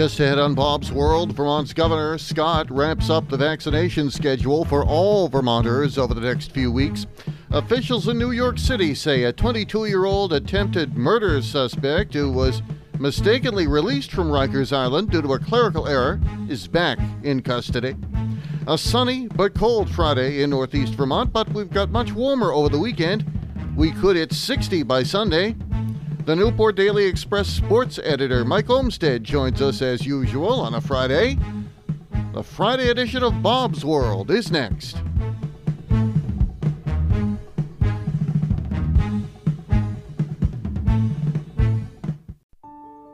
Just ahead on Bob's World, Vermont's Governor Scott ramps up the vaccination schedule for all Vermonters over the next few weeks. Officials in New York City say a 22 year old attempted murder suspect who was mistakenly released from Rikers Island due to a clerical error is back in custody. A sunny but cold Friday in northeast Vermont, but we've got much warmer over the weekend. We could hit 60 by Sunday. The Newport Daily Express sports editor Mike Olmstead joins us as usual on a Friday. The Friday edition of Bob's World is next.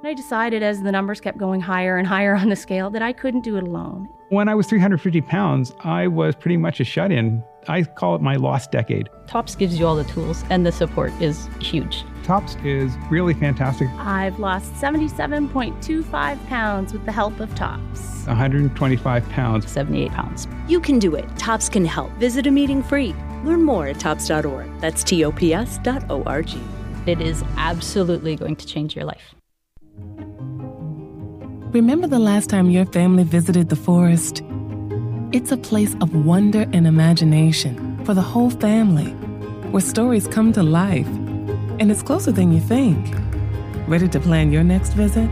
I decided as the numbers kept going higher and higher on the scale that I couldn't do it alone. When I was 350 pounds, I was pretty much a shut in. I call it my lost decade. TOPS gives you all the tools, and the support is huge. TOPS is really fantastic. I've lost 77.25 pounds with the help of TOPS. 125 pounds. 78 pounds. You can do it. TOPS can help. Visit a meeting free. Learn more at tops.org. That's T O P S dot O R G. It is absolutely going to change your life. Remember the last time your family visited the forest? It's a place of wonder and imagination for the whole family, where stories come to life. And it's closer than you think. Ready to plan your next visit?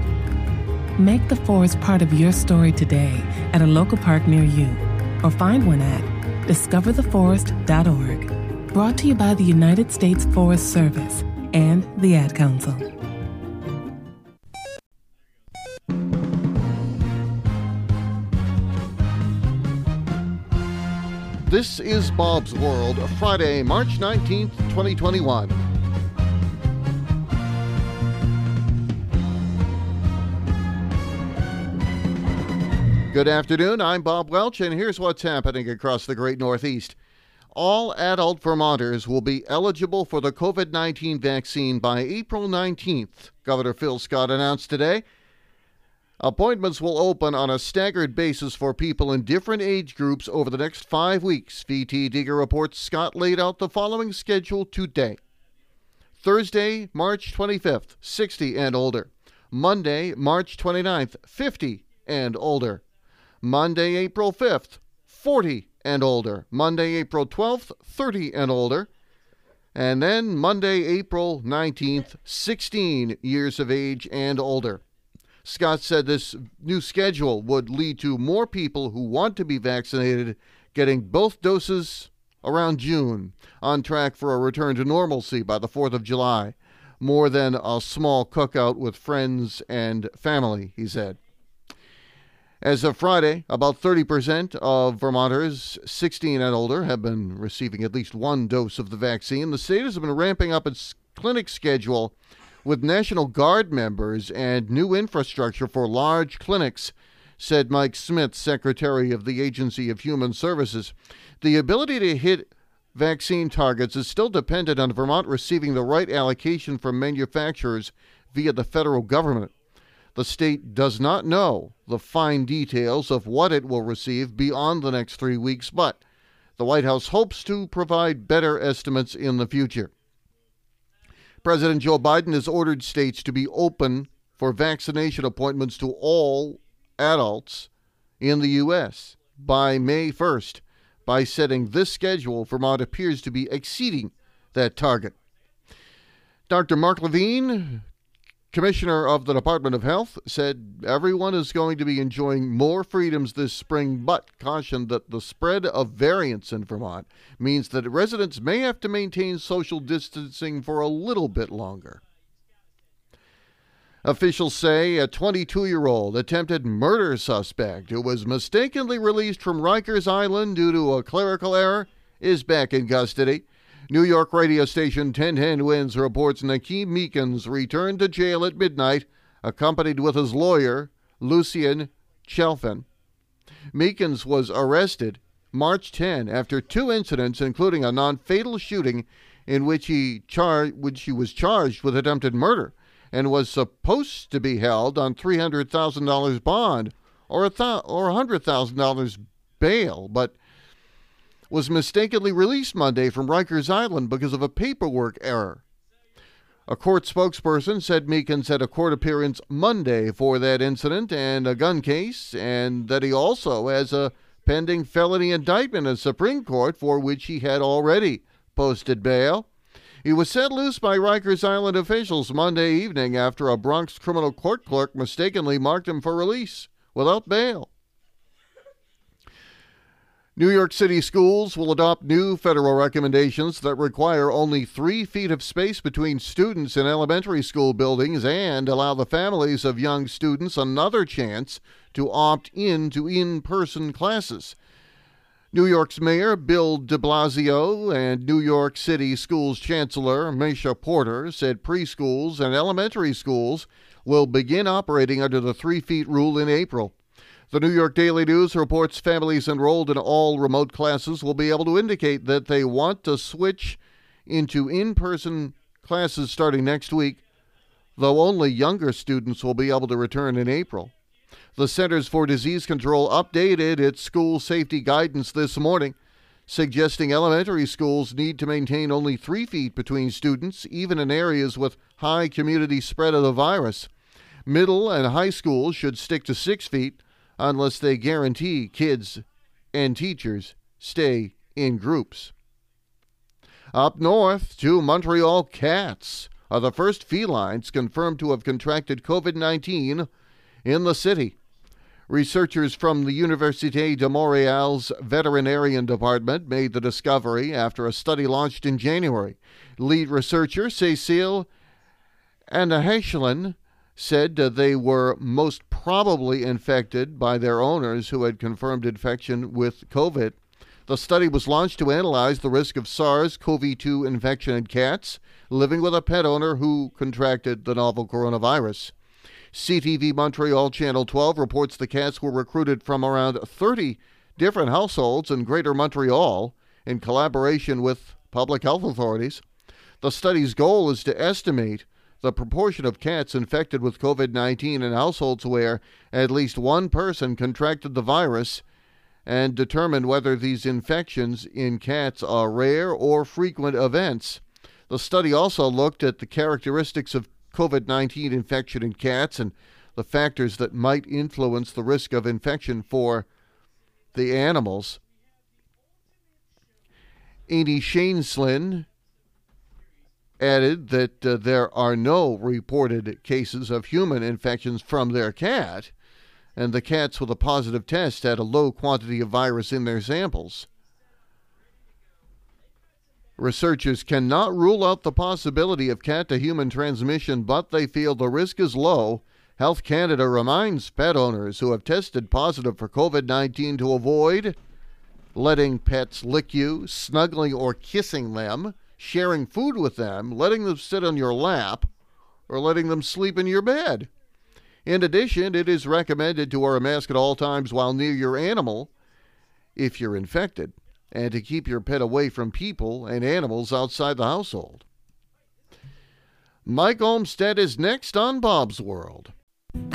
Make the forest part of your story today at a local park near you, or find one at discovertheforest.org. Brought to you by the United States Forest Service and the Ad Council. This is Bob's World, Friday, March 19th, 2021. Good afternoon. I'm Bob Welch, and here's what's happening across the great Northeast. All adult Vermonters will be eligible for the COVID 19 vaccine by April 19th, Governor Phil Scott announced today. Appointments will open on a staggered basis for people in different age groups over the next five weeks. VT Digger reports Scott laid out the following schedule today Thursday, March 25th, 60 and older. Monday, March 29th, 50 and older. Monday, April 5th, 40 and older. Monday, April 12th, 30 and older. And then Monday, April 19th, 16 years of age and older. Scott said this new schedule would lead to more people who want to be vaccinated getting both doses around June, on track for a return to normalcy by the 4th of July. More than a small cookout with friends and family, he said. As of Friday, about 30% of Vermonters 16 and older have been receiving at least one dose of the vaccine. The state has been ramping up its clinic schedule with National Guard members and new infrastructure for large clinics, said Mike Smith, Secretary of the Agency of Human Services. The ability to hit vaccine targets is still dependent on Vermont receiving the right allocation from manufacturers via the federal government. The state does not know the fine details of what it will receive beyond the next three weeks, but the White House hopes to provide better estimates in the future. President Joe Biden has ordered states to be open for vaccination appointments to all adults in the U.S. by May 1st. By setting this schedule, Vermont appears to be exceeding that target. Dr. Mark Levine, Commissioner of the Department of Health said everyone is going to be enjoying more freedoms this spring, but cautioned that the spread of variants in Vermont means that residents may have to maintain social distancing for a little bit longer. Officials say a 22 year old attempted murder suspect who was mistakenly released from Rikers Island due to a clerical error is back in custody. New York radio station 1010 Winds reports Nakeem Meekins returned to jail at midnight, accompanied with his lawyer, Lucian Chalfen. Meekins was arrested March 10 after two incidents, including a non fatal shooting in which he, char- which he was charged with attempted murder and was supposed to be held on $300,000 bond or, a th- or $100,000 bail, but was mistakenly released Monday from Rikers Island because of a paperwork error. A court spokesperson said Meekins had a court appearance Monday for that incident and a gun case, and that he also has a pending felony indictment in Supreme Court for which he had already posted bail. He was set loose by Rikers Island officials Monday evening after a Bronx criminal court clerk mistakenly marked him for release without bail. New York City schools will adopt new federal recommendations that require only three feet of space between students in elementary school buildings and allow the families of young students another chance to opt in to in person classes. New York's Mayor Bill de Blasio and New York City Schools Chancellor Meisha Porter said preschools and elementary schools will begin operating under the three feet rule in April. The New York Daily News reports families enrolled in all remote classes will be able to indicate that they want to switch into in person classes starting next week, though only younger students will be able to return in April. The Centers for Disease Control updated its school safety guidance this morning, suggesting elementary schools need to maintain only three feet between students, even in areas with high community spread of the virus. Middle and high schools should stick to six feet unless they guarantee kids and teachers stay in groups. Up north, two Montreal cats are the first felines confirmed to have contracted COVID 19 in the city. Researchers from the Université de Montréal's veterinarian department made the discovery after a study launched in January. Lead researcher Cecile Aenishaenslin said they were most probably infected by their owners who had confirmed infection with COVID. The study was launched to analyze the risk of SARS CoV 2 infection in cats living with a pet owner who contracted the novel coronavirus. CTV Montreal Channel 12 reports the cats were recruited from around 30 different households in Greater Montreal in collaboration with public health authorities. The study's goal is to estimate the proportion of cats infected with COVID 19 in households where at least one person contracted the virus and determine whether these infections in cats are rare or frequent events. The study also looked at the characteristics of COVID 19 infection in cats and the factors that might influence the risk of infection for the animals. Aenishaenslin added that uh, there are no reported cases of human infections from their cat, and the cats with a positive test had a low quantity of virus in their samples. Researchers cannot rule out the possibility of cat to human transmission, but they feel the risk is low. Health Canada reminds pet owners who have tested positive for COVID 19 to avoid letting pets lick you, snuggling or kissing them sharing food with them, letting them sit on your lap, or letting them sleep in your bed. In addition, it is recommended to wear a mask at all times while near your animal if you're infected, and to keep your pet away from people and animals outside the household. Mike Olmstead is next on Bob's World.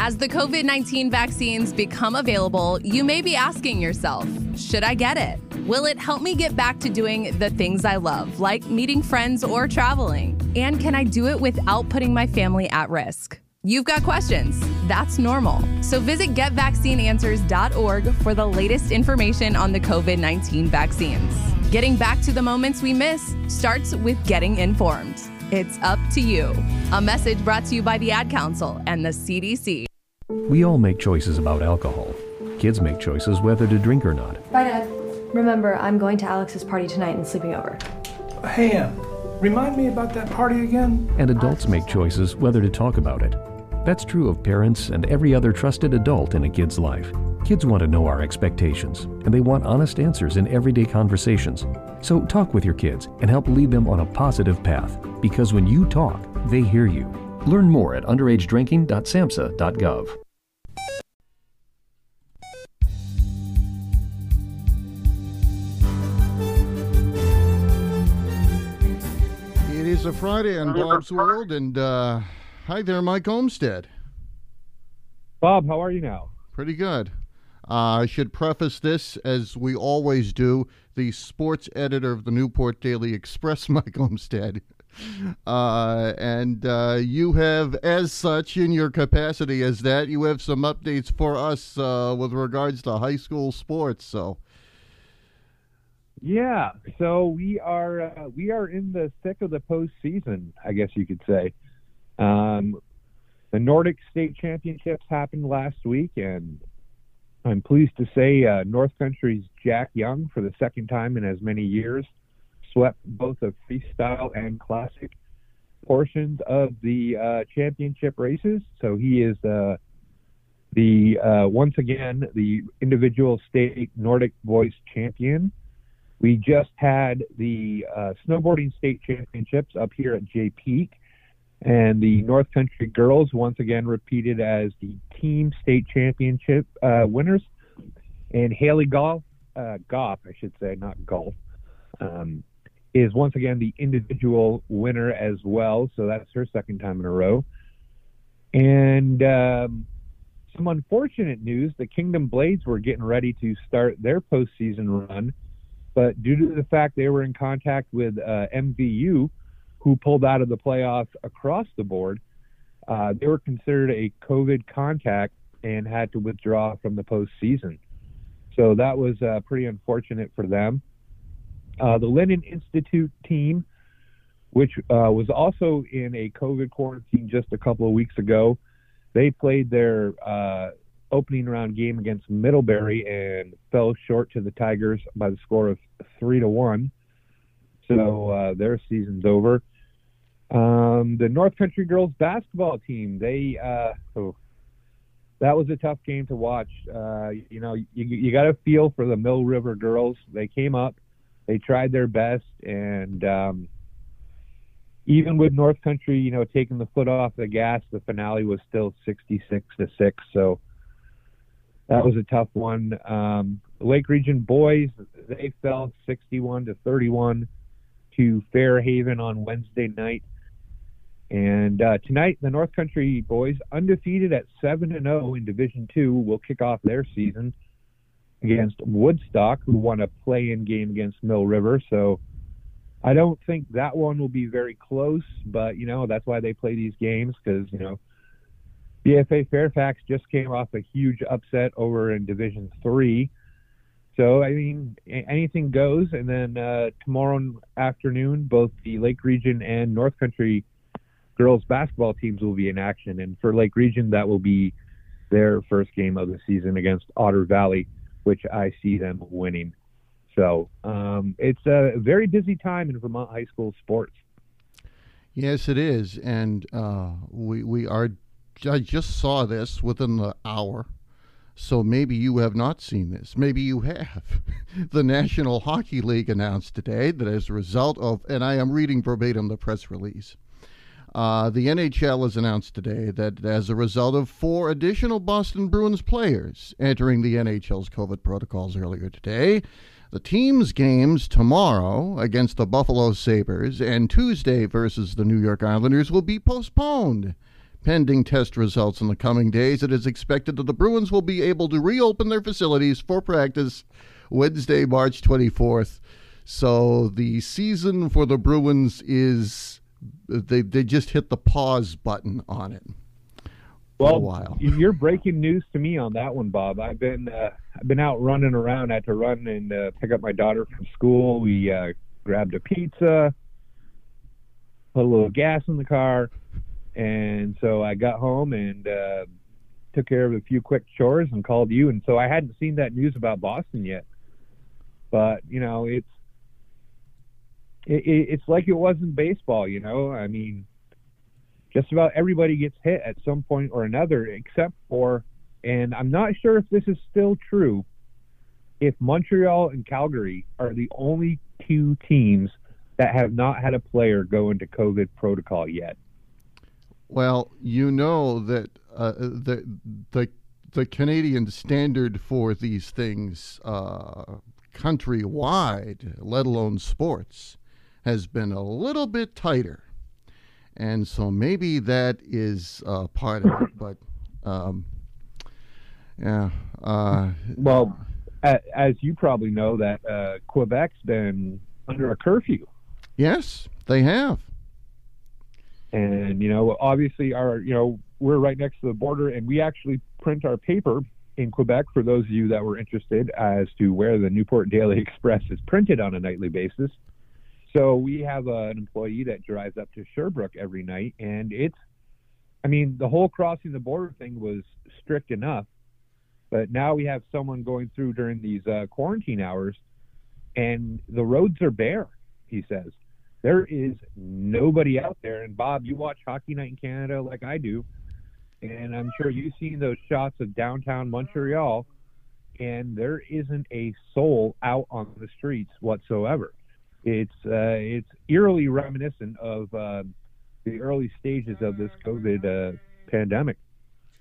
As the COVID 19 vaccines become available, you may be asking yourself, should I get it? Will it help me get back to doing the things I love, like meeting friends or traveling? And can I do it without putting my family at risk? You've got questions. That's normal. So visit getvaccineanswers.org for the latest information on the COVID 19 vaccines. Getting back to the moments we miss starts with getting informed. It's up to you. A message brought to you by the Ad Council and the CDC. We all make choices about alcohol. Kids make choices whether to drink or not. Bye, Dad. Remember, I'm going to Alex's party tonight and sleeping over. Hey, Em, remind me about that party again? And adults make choices whether to talk about it. That's true of parents and every other trusted adult in a kid's life. Kids want to know our expectations, and they want honest answers in everyday conversations. So talk with your kids and help lead them on a positive path, because when you talk, they hear you. Learn more at underagedrinking.samhsa.gov. It is a Friday on Bob's World, and uh, hi there, Mike Olmstead. Bob, how are you now? Pretty good. Uh, I should preface this, as we always do, the sports editor of the Newport Daily Express, Mike Olmstead. Uh, and uh, you have, as such, in your capacity as that, you have some updates for us uh, with regards to high school sports. So, yeah, so we are uh, we are in the thick of the postseason, I guess you could say. Um, the Nordic State Championships happened last week, and I'm pleased to say uh, North Country's Jack Young, for the second time in as many years, swept both the freestyle and classic portions of the uh, championship races. So he is uh, the uh, once again the individual state Nordic voice champion. We just had the uh, snowboarding state championships up here at Jay Peak, and the North Country girls once again repeated as the team state championship uh, winners. And Haley Golf, uh, Goff, I should say, not golf, um, is once again the individual winner as well. So that's her second time in a row. And um, some unfortunate news: the Kingdom Blades were getting ready to start their postseason run but due to the fact they were in contact with uh, MVU, who pulled out of the playoffs across the board, uh, they were considered a COVID contact and had to withdraw from the postseason. So that was uh, pretty unfortunate for them. Uh, the Lyndon Institute team, which uh, was also in a COVID quarantine just a couple of weeks ago, they played their uh, opening round game against Middlebury and fell short to the Tigers by the score of three to one. So uh, their season's over. Um, the North Country girls basketball team, they uh, oh, that was a tough game to watch. Uh, you know, you, you got to feel for the Mill River girls. They came up, they tried their best, and um, even with North Country, you know, taking the foot off the gas, the finale was still 66 to six. So that was a tough one. Um, Lake Region boys, they fell 61 to 31 to Fairhaven on Wednesday night. And uh, tonight, the North Country boys, undefeated at 7 and 0 in Division Two, will kick off their season against Woodstock, who won a play-in game against Mill River. So I don't think that one will be very close, but you know that's why they play these games because you know BFA Fairfax just came off a huge upset over in Division Three. So I mean, anything goes. And then uh, tomorrow afternoon, both the Lake Region and North Country girls basketball teams will be in action. And for Lake Region, that will be their first game of the season against Otter Valley, which I see them winning. So um, it's a very busy time in Vermont high school sports. Yes, it is, and uh, we we are. I just saw this within the hour, so maybe you have not seen this. Maybe you have. the National Hockey League announced today that as a result of, and I am reading verbatim the press release. Uh, the NHL has announced today that as a result of four additional Boston Bruins players entering the NHL's COVID protocols earlier today, the team's games tomorrow against the Buffalo Sabres and Tuesday versus the New York Islanders will be postponed. Pending test results in the coming days, it is expected that the Bruins will be able to reopen their facilities for practice Wednesday, March 24th. So the season for the Bruins is they they just hit the pause button on it. Well, a while. you're breaking news to me on that one, Bob. I've been uh, I've been out running around. I had to run and uh, pick up my daughter from school. We uh, grabbed a pizza, put a little gas in the car, and so I got home and uh, took care of a few quick chores and called you. And so I hadn't seen that news about Boston yet, but you know it's it, it, it's like it was in baseball. You know, I mean, just about everybody gets hit at some point or another, except for, and I'm not sure if this is still true. If Montreal and Calgary are the only two teams that have not had a player go into COVID protocol yet. Well, you know that uh, the the the Canadian standard for these things uh, countrywide, let alone sports, has been a little bit tighter. And so maybe that is uh, part of it. But um, yeah. Uh, well, as you probably know, that uh, Quebec's been under a curfew. Yes, they have. And you know, obviously, our you know we're right next to the border, and we actually print our paper in Quebec. For those of you that were interested as to where the Newport Daily Express is printed on a nightly basis, so we have uh, an employee that drives up to Sherbrooke every night, and it's, I mean, the whole crossing the border thing was strict enough, but now we have someone going through during these uh, quarantine hours, and the roads are bare. He says there is nobody out there. And Bob, you watch Hockey Night in Canada like I do, and I'm sure you've seen those shots of downtown Montreal, and there isn't a soul out on the streets whatsoever it's uh, it's eerily reminiscent of uh, the early stages of this COVID uh, pandemic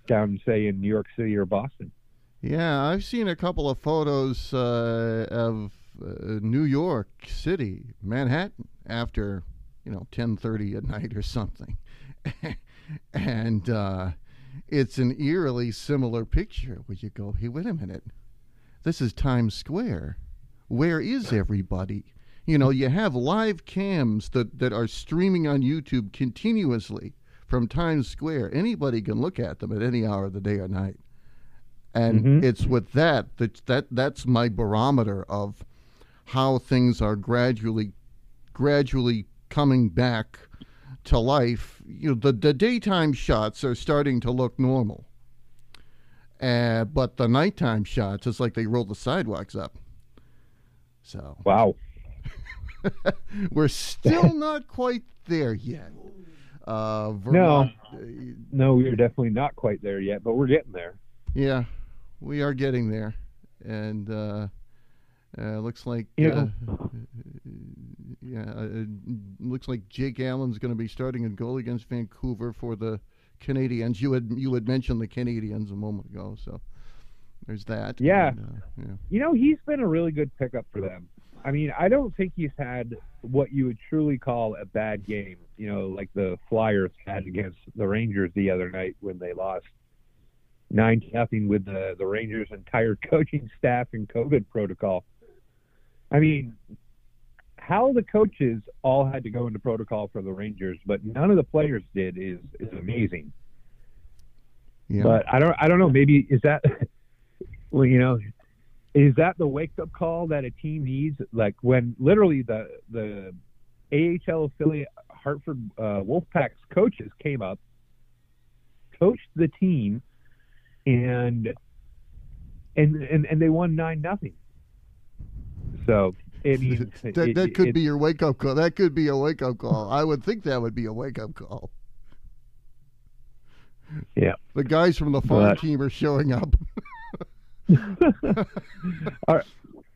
down, say, in New York City or Boston. Yeah, I've seen a couple of photos uh, of uh, New York City, Manhattan, after you know 10:30 at night or something, and uh, it's an eerily similar picture. Where you go, hey, wait a minute, this is Times Square. Where is everybody? You know, you have live cams that, that are streaming on YouTube continuously from Times Square. Anybody can look at them at any hour of the day or night. And mm-hmm. it's with that that that that's my barometer of how things are gradually gradually coming back to life. You know, the, the daytime shots are starting to look normal. Uh, but the nighttime shots, it's like they roll the sidewalks up. So wow, We're still not quite there yet. Uh, Vermont, no, no, we're definitely not quite there yet, but we're getting there. Yeah, we are getting there, and uh, uh, looks like yeah, uh, yeah, uh, looks like Jake Allen's going to be starting in goal against Vancouver for the Canadiens. You had you had mentioned the Canadiens a moment ago, so there's that. Yeah, and, uh, yeah. You know, he's been a really good pickup for them. I mean, I don't think he's had what you would truly call a bad game. You know, like the Flyers had against the Rangers the other night when they lost nine to nothing with the the Rangers' entire coaching staff and COVID protocol. I mean, how the coaches all had to go into protocol for the Rangers, but none of the players did is is amazing. Yeah. But I don't I don't know. Maybe is that well, you know, is that the wake up call that a team needs? Like when literally the the AHL affiliate Hartford uh, Wolfpack's coaches came up, coached the team, and and and, and they won nine nothing. So I mean, that, it, that could it, be your wake up call. That could be a wake up call. I would think that would be a wake up call. Yeah, the guys from the farm but, team are showing up. All, right.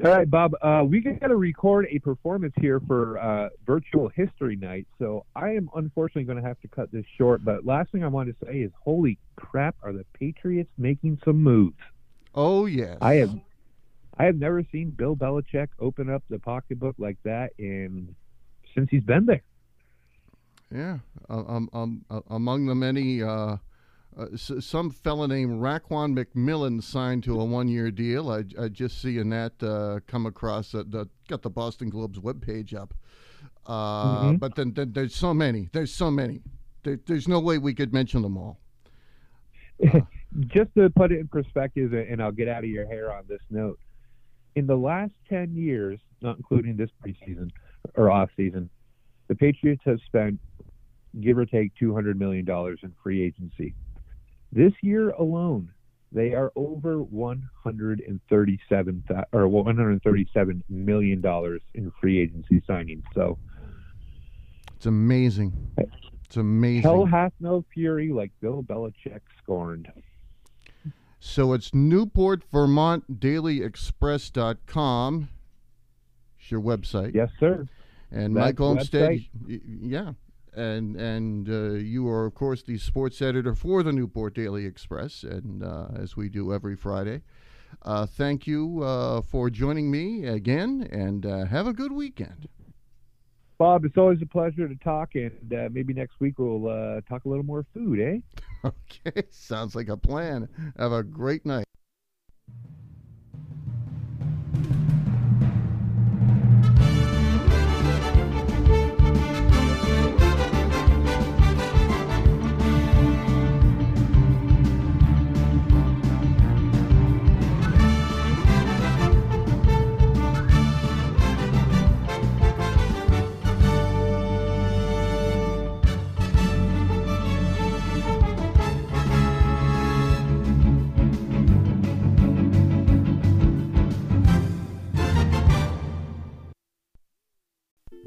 All right, Bob. Uh, we got to record a performance here for uh, Virtual History Night, so I am unfortunately going to have to cut this short. But last thing I want to say is, holy crap, are the Patriots making some moves? Oh yes. I have. I have never seen Bill Belichick open up the pocketbook like that, and since he's been there. Yeah, um, um, among the many uh, uh, some fella named Raekwon McMillan signed to a one-year deal. I, I just seeing that uh, come across. Uh, the, got the Boston Globe's webpage up. Uh, mm-hmm. But then, then, there's so many. There's so many. There, there's no way we could mention them all. just to put it in perspective, and I'll get out of your hair on this note. In the last 10 years, not including this preseason or off season, the Patriots have spent give or take $200 million in free agency. This year alone, they are over 137 or 137 million dollars in free agency signings. So it's amazing. It's amazing. Hell hath no fury like Bill Belichick scorned. So it's Newport Vermont Daily Express.com. It's your website. Yes, sir. And That's Mike Olmstead, yeah, and and uh, you are of course the sports editor for the Newport Daily Express, and uh, as we do every Friday. Uh, thank you uh, for joining me again, and uh, have a good weekend. Bob, it's always a pleasure to talk, and uh, maybe next week we'll talk a little more food, eh? Okay, sounds like a plan. Have a great night.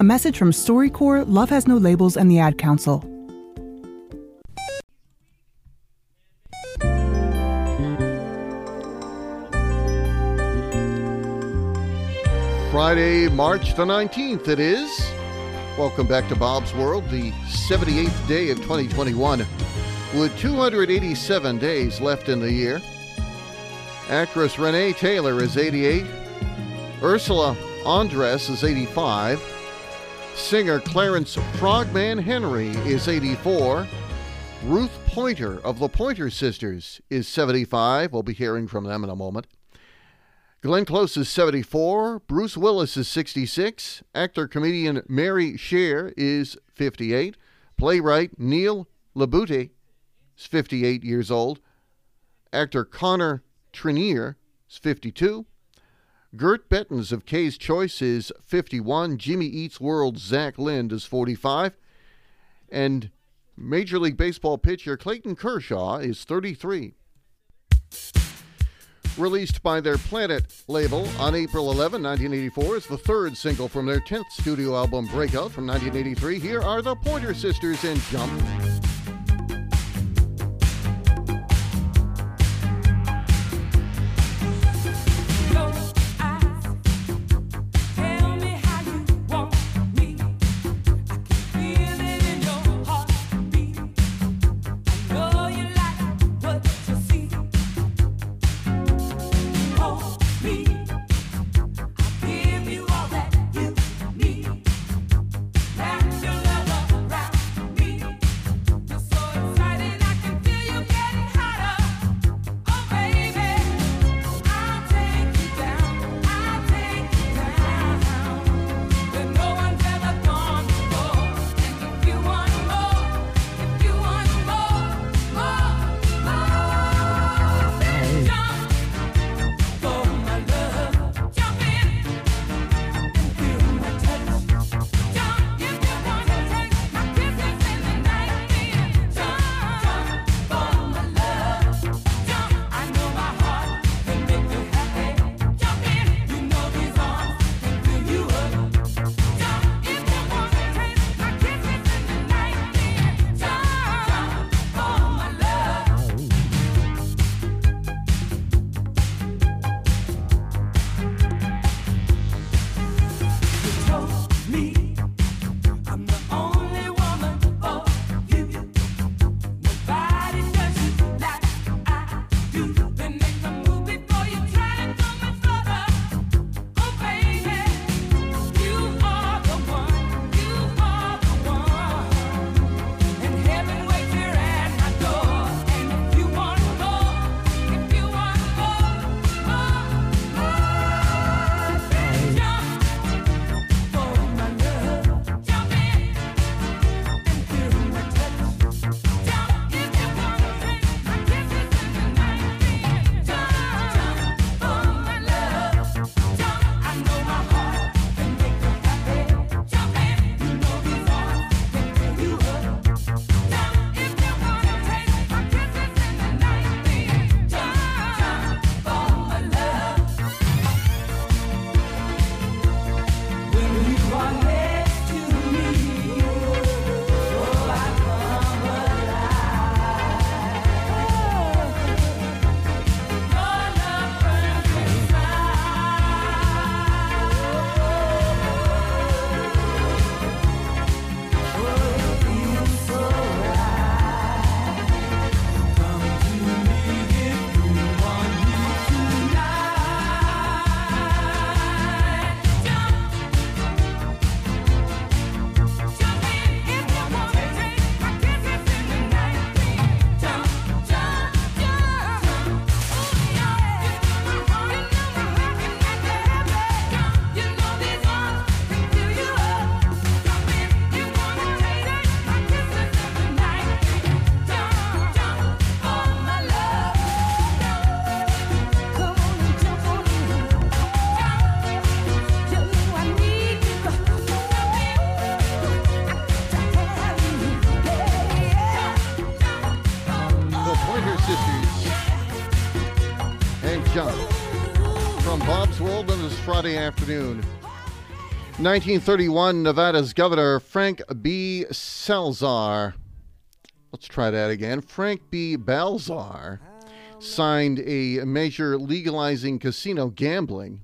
A message from StoryCorps, Love Has No Labels, and the Ad Council. Friday, March the 19th, it is. Welcome back to Bob's World, the 78th day of 2021, with 287 days left in the year. Actress Renee Taylor is 88. Ursula Andress is 85. Singer Clarence Frogman Henry is 84. Ruth Pointer of the Pointer Sisters is 75. We'll be hearing from them in a moment. Glenn Close is 74. Bruce Willis is 66. Actor comedian Mary Scheer is 58. Playwright Neil Labute is 58 years old. Actor Connor Trinneer is 52. Gert Bettens of K's Choice is 51. Jimmy Eat World's Zach Lind is 45. And Major League Baseball pitcher Clayton Kershaw is 33. Released by their Planet label on April 11, 1984, is the third single from their 10th studio album Breakout from 1983. Here are the Pointer Sisters in Jump. Afternoon. 1931, Nevada's Governor Frank B. Salazar. Let's try that again. Frank B. Balzar signed a measure legalizing casino gambling.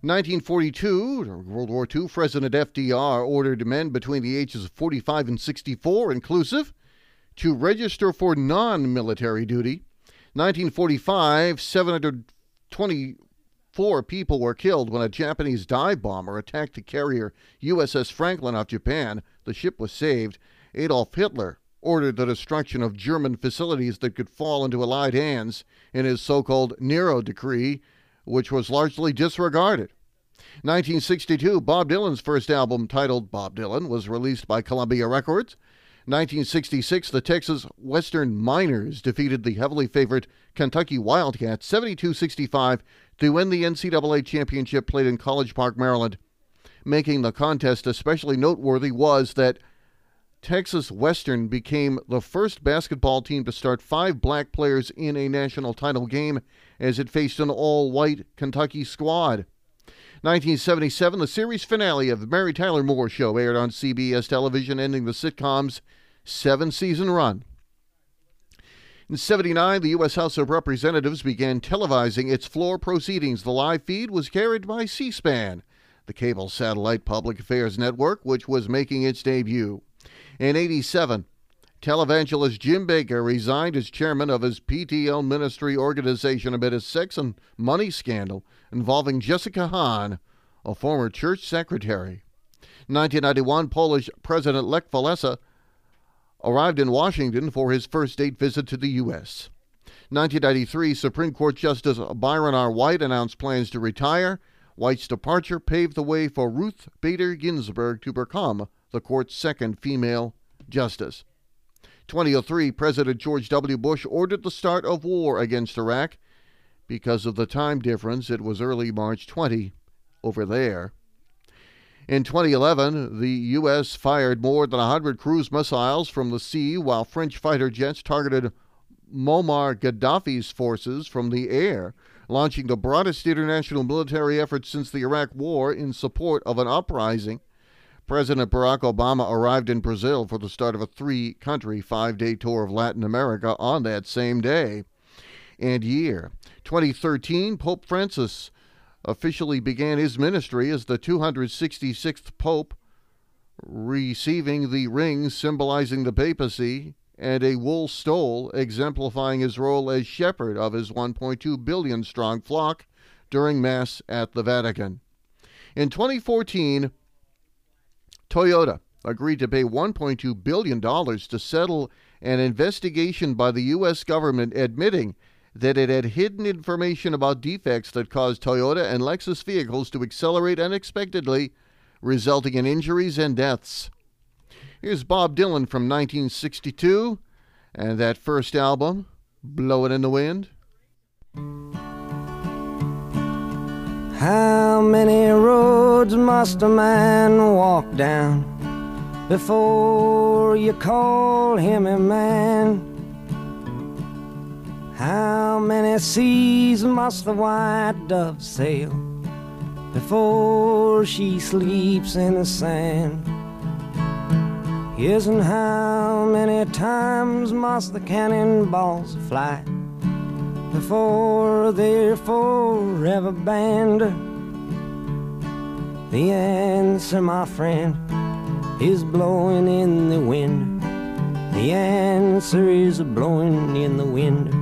1942, World War II, President FDR ordered men between the ages of 45 and 64, inclusive, to register for non military duty. 1945, 724 people were killed when a Japanese dive bomber attacked the carrier USS Franklin off Japan. The ship was saved. Adolf Hitler ordered the destruction of German facilities that could fall into Allied hands in his so called Nero Decree, which was largely disregarded. 1962, Bob Dylan's first album, titled Bob Dylan, was released by Columbia Records. 1966, the Texas Western Miners defeated the heavily favored Kentucky Wildcats 72 65 to win the NCAA championship played in College Park, Maryland. Making the contest especially noteworthy was that Texas Western became the first basketball team to start five black players in a national title game as it faced an all white Kentucky squad. 1977, the series finale of the Mary Tyler Moore Show aired on CBS television, ending the sitcom's seven season run. In 79, the U.S. House of Representatives began televising its floor proceedings. The live feed was carried by C SPAN, the cable satellite public affairs network, which was making its debut. In 87, televangelist Jim Bakker resigned as chairman of his PTL ministry organization amid a sex and money scandal involving Jessica Hahn, a former church secretary. 1991, Polish President Lech Walesa arrived in Washington for his first state visit to the U.S. 1993, Supreme Court Justice Byron R. White announced plans to retire. White's departure paved the way for Ruth Bader Ginsburg to become the court's second female justice. 2003, President George W. Bush ordered the start of war against Iraq. Because of the time difference, it was early March 20 over there. In 2011, the U.S. fired more than 100 cruise missiles from the sea while French fighter jets targeted Muammar Gaddafi's forces from the air, launching the broadest international military effort since the Iraq War in support of an uprising. President Barack Obama arrived in Brazil for the start of a three country, five day tour of Latin America on that same day and year. 2013, Pope Francis officially began his ministry as the 266th Pope, receiving the ring symbolizing the papacy and a wool stole exemplifying his role as shepherd of his 1.2 billion strong flock during Mass at the Vatican. In 2014, Toyota agreed to pay $1.2 billion to settle an investigation by the U.S. government admitting that it had hidden information about defects that caused Toyota and Lexus vehicles to accelerate unexpectedly, resulting in injuries and deaths. Here's Bob Dylan from 1962 and that first album, Blowin' in the Wind. How many roads must a man walk down before you call him a man? How many seas must the white dove sail before she sleeps in the sand? Yes, and how many times must the cannonballs fly before they're forever banned? The answer, my friend, is blowing in the wind. The answer is blowing in the wind.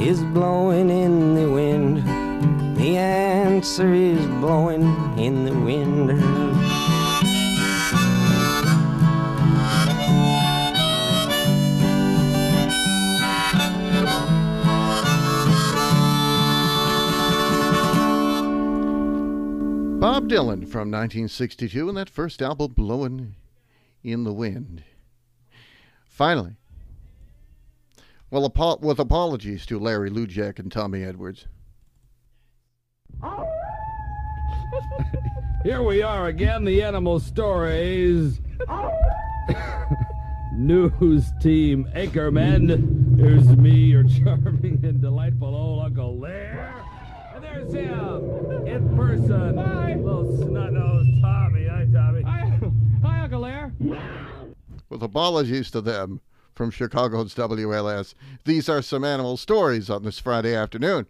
is blowing in the wind. The answer is blowing in the wind. Bob Dylan from 1962 and that first album, Blowing in the Wind. Finally, well, apo- with apologies to Larry Lujack and Tommy Edwards. Here we are again, the Animal Stories News Team Ackerman. Here's me, your charming and delightful old Uncle Lar. And there's him, in person. Hi. Little snot-nosed Tommy. Hi, Tommy. Hi, Hi, Uncle Lar. With apologies to them from Chicago's WLS, these are some animal stories on this Friday afternoon.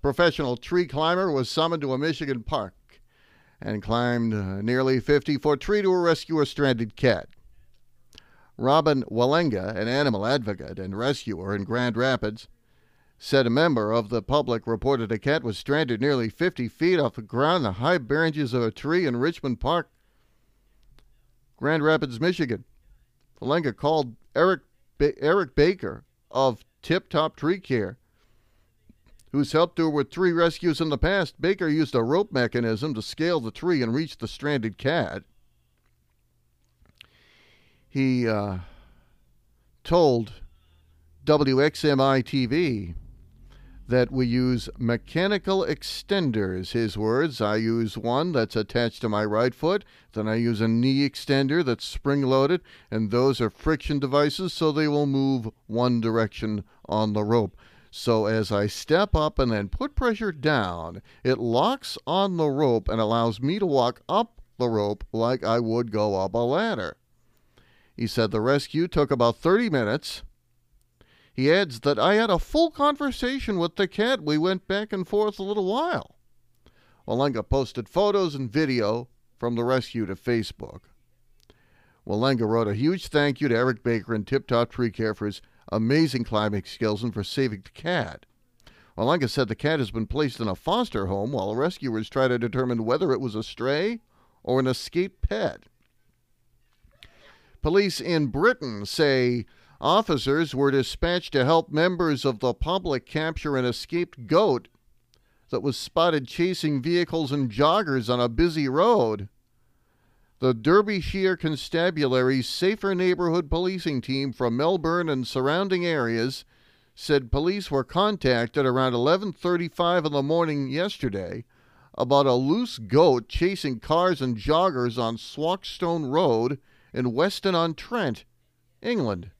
Professional tree climber was summoned to a Michigan park and climbed a nearly 50 foot tree to rescue a stranded cat. Robin Walenga, an animal advocate and rescuer in Grand Rapids, said a member of the public reported a cat was stranded nearly 50 feet off the ground in the high branches of a tree in Richmond Park, Grand Rapids, Michigan. Walenga called Eric ba- Eric Baker of Tip Top Tree Care, who's helped her with three rescues in the past. Baker used a rope mechanism to scale the tree and reach the stranded cat. He uh, told WXMI TV that we use mechanical extenders. His words I use one that's attached to my right foot, then I use a knee extender that's spring loaded, and those are friction devices so they will move one direction on the rope. So as I step up and then put pressure down, it locks on the rope and allows me to walk up the rope like I would go up a ladder. He said the rescue took about 30 minutes. He adds that I had a full conversation with the cat. We went back and forth a little while. Walenga posted photos and video from the rescue to Facebook. Walenga wrote a huge thank you to Eric Baker and Tip Top Tree Care for his amazing climbing skills and for saving the cat. Walenga said the cat has been placed in a foster home while rescuers try to determine whether it was a stray or an escaped pet. Police in Britain say officers were dispatched to help members of the public capture an escaped goat that was spotted chasing vehicles and joggers on a busy road. The Derbyshire Constabulary's Safer Neighborhood Policing Team from Melbourne and surrounding areas said police were contacted around 11:35 in the morning yesterday about a loose goat chasing cars and joggers on Swarkestone Road in Weston-on-Trent, England.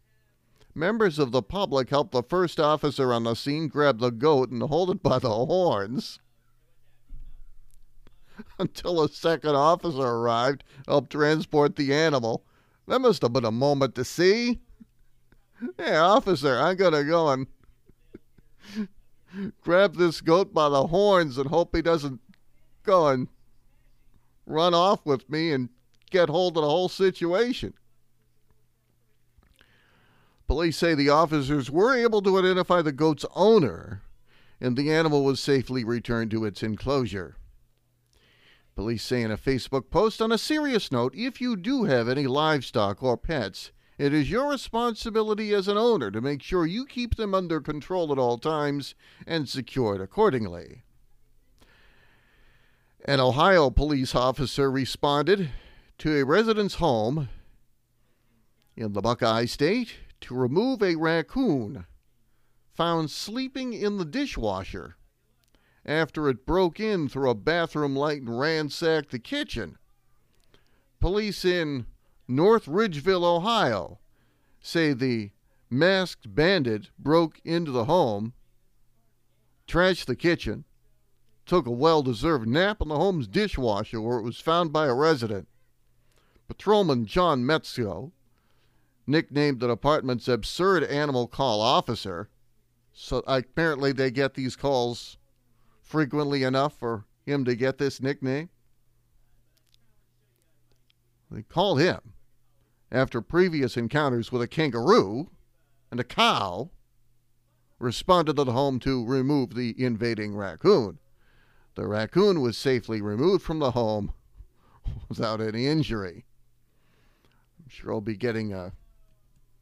Members of the public helped the first officer on the scene grab the goat and hold it by the horns until a second officer arrived, helped transport the animal. That must have been a moment to see. Hey, officer, I'm to go and grab this goat by the horns and hope he doesn't go and run off with me and get hold of the whole situation. Police say the officers were able to identify the goat's owner, and the animal was safely returned to its enclosure. Police say in a Facebook post on a serious note if you do have any livestock or pets, it is your responsibility as an owner to make sure you keep them under control at all times and secured accordingly. An Ohio police officer responded to a resident's home in the Buckeye State to remove a raccoon found sleeping in the dishwasher after it broke in through a bathroom light and ransacked the kitchen. Police in North Ridgeville, Ohio, say the masked bandit broke into the home, trashed the kitchen, took a well deserved nap in the home's dishwasher where it was found by a resident. Patrolman John Metzko, nicknamed the department's absurd animal call officer, so apparently they get these calls frequently enough for him to get this nickname. They called him after previous encounters with a kangaroo and a cow responded to the home to remove the invading raccoon. The raccoon was safely removed from the home without any injury. I'm sure I'll be getting uh,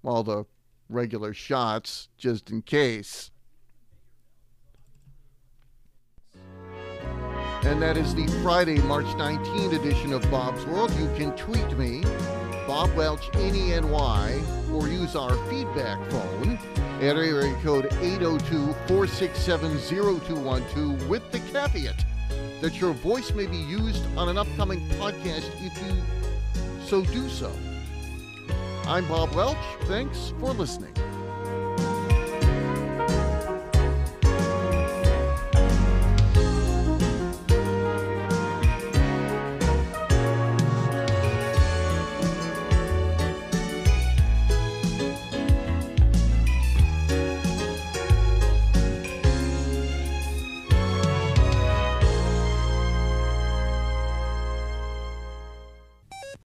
all the regular shots just in case. And that is the Friday, March 19 edition of Bob's World. You can tweet me, Bob Welch, N-E-N-Y, or use our feedback phone at area code 802-467-0212 with the caveat that your voice may be used on an upcoming podcast if you so do so. I'm Bob Welch. Thanks for listening.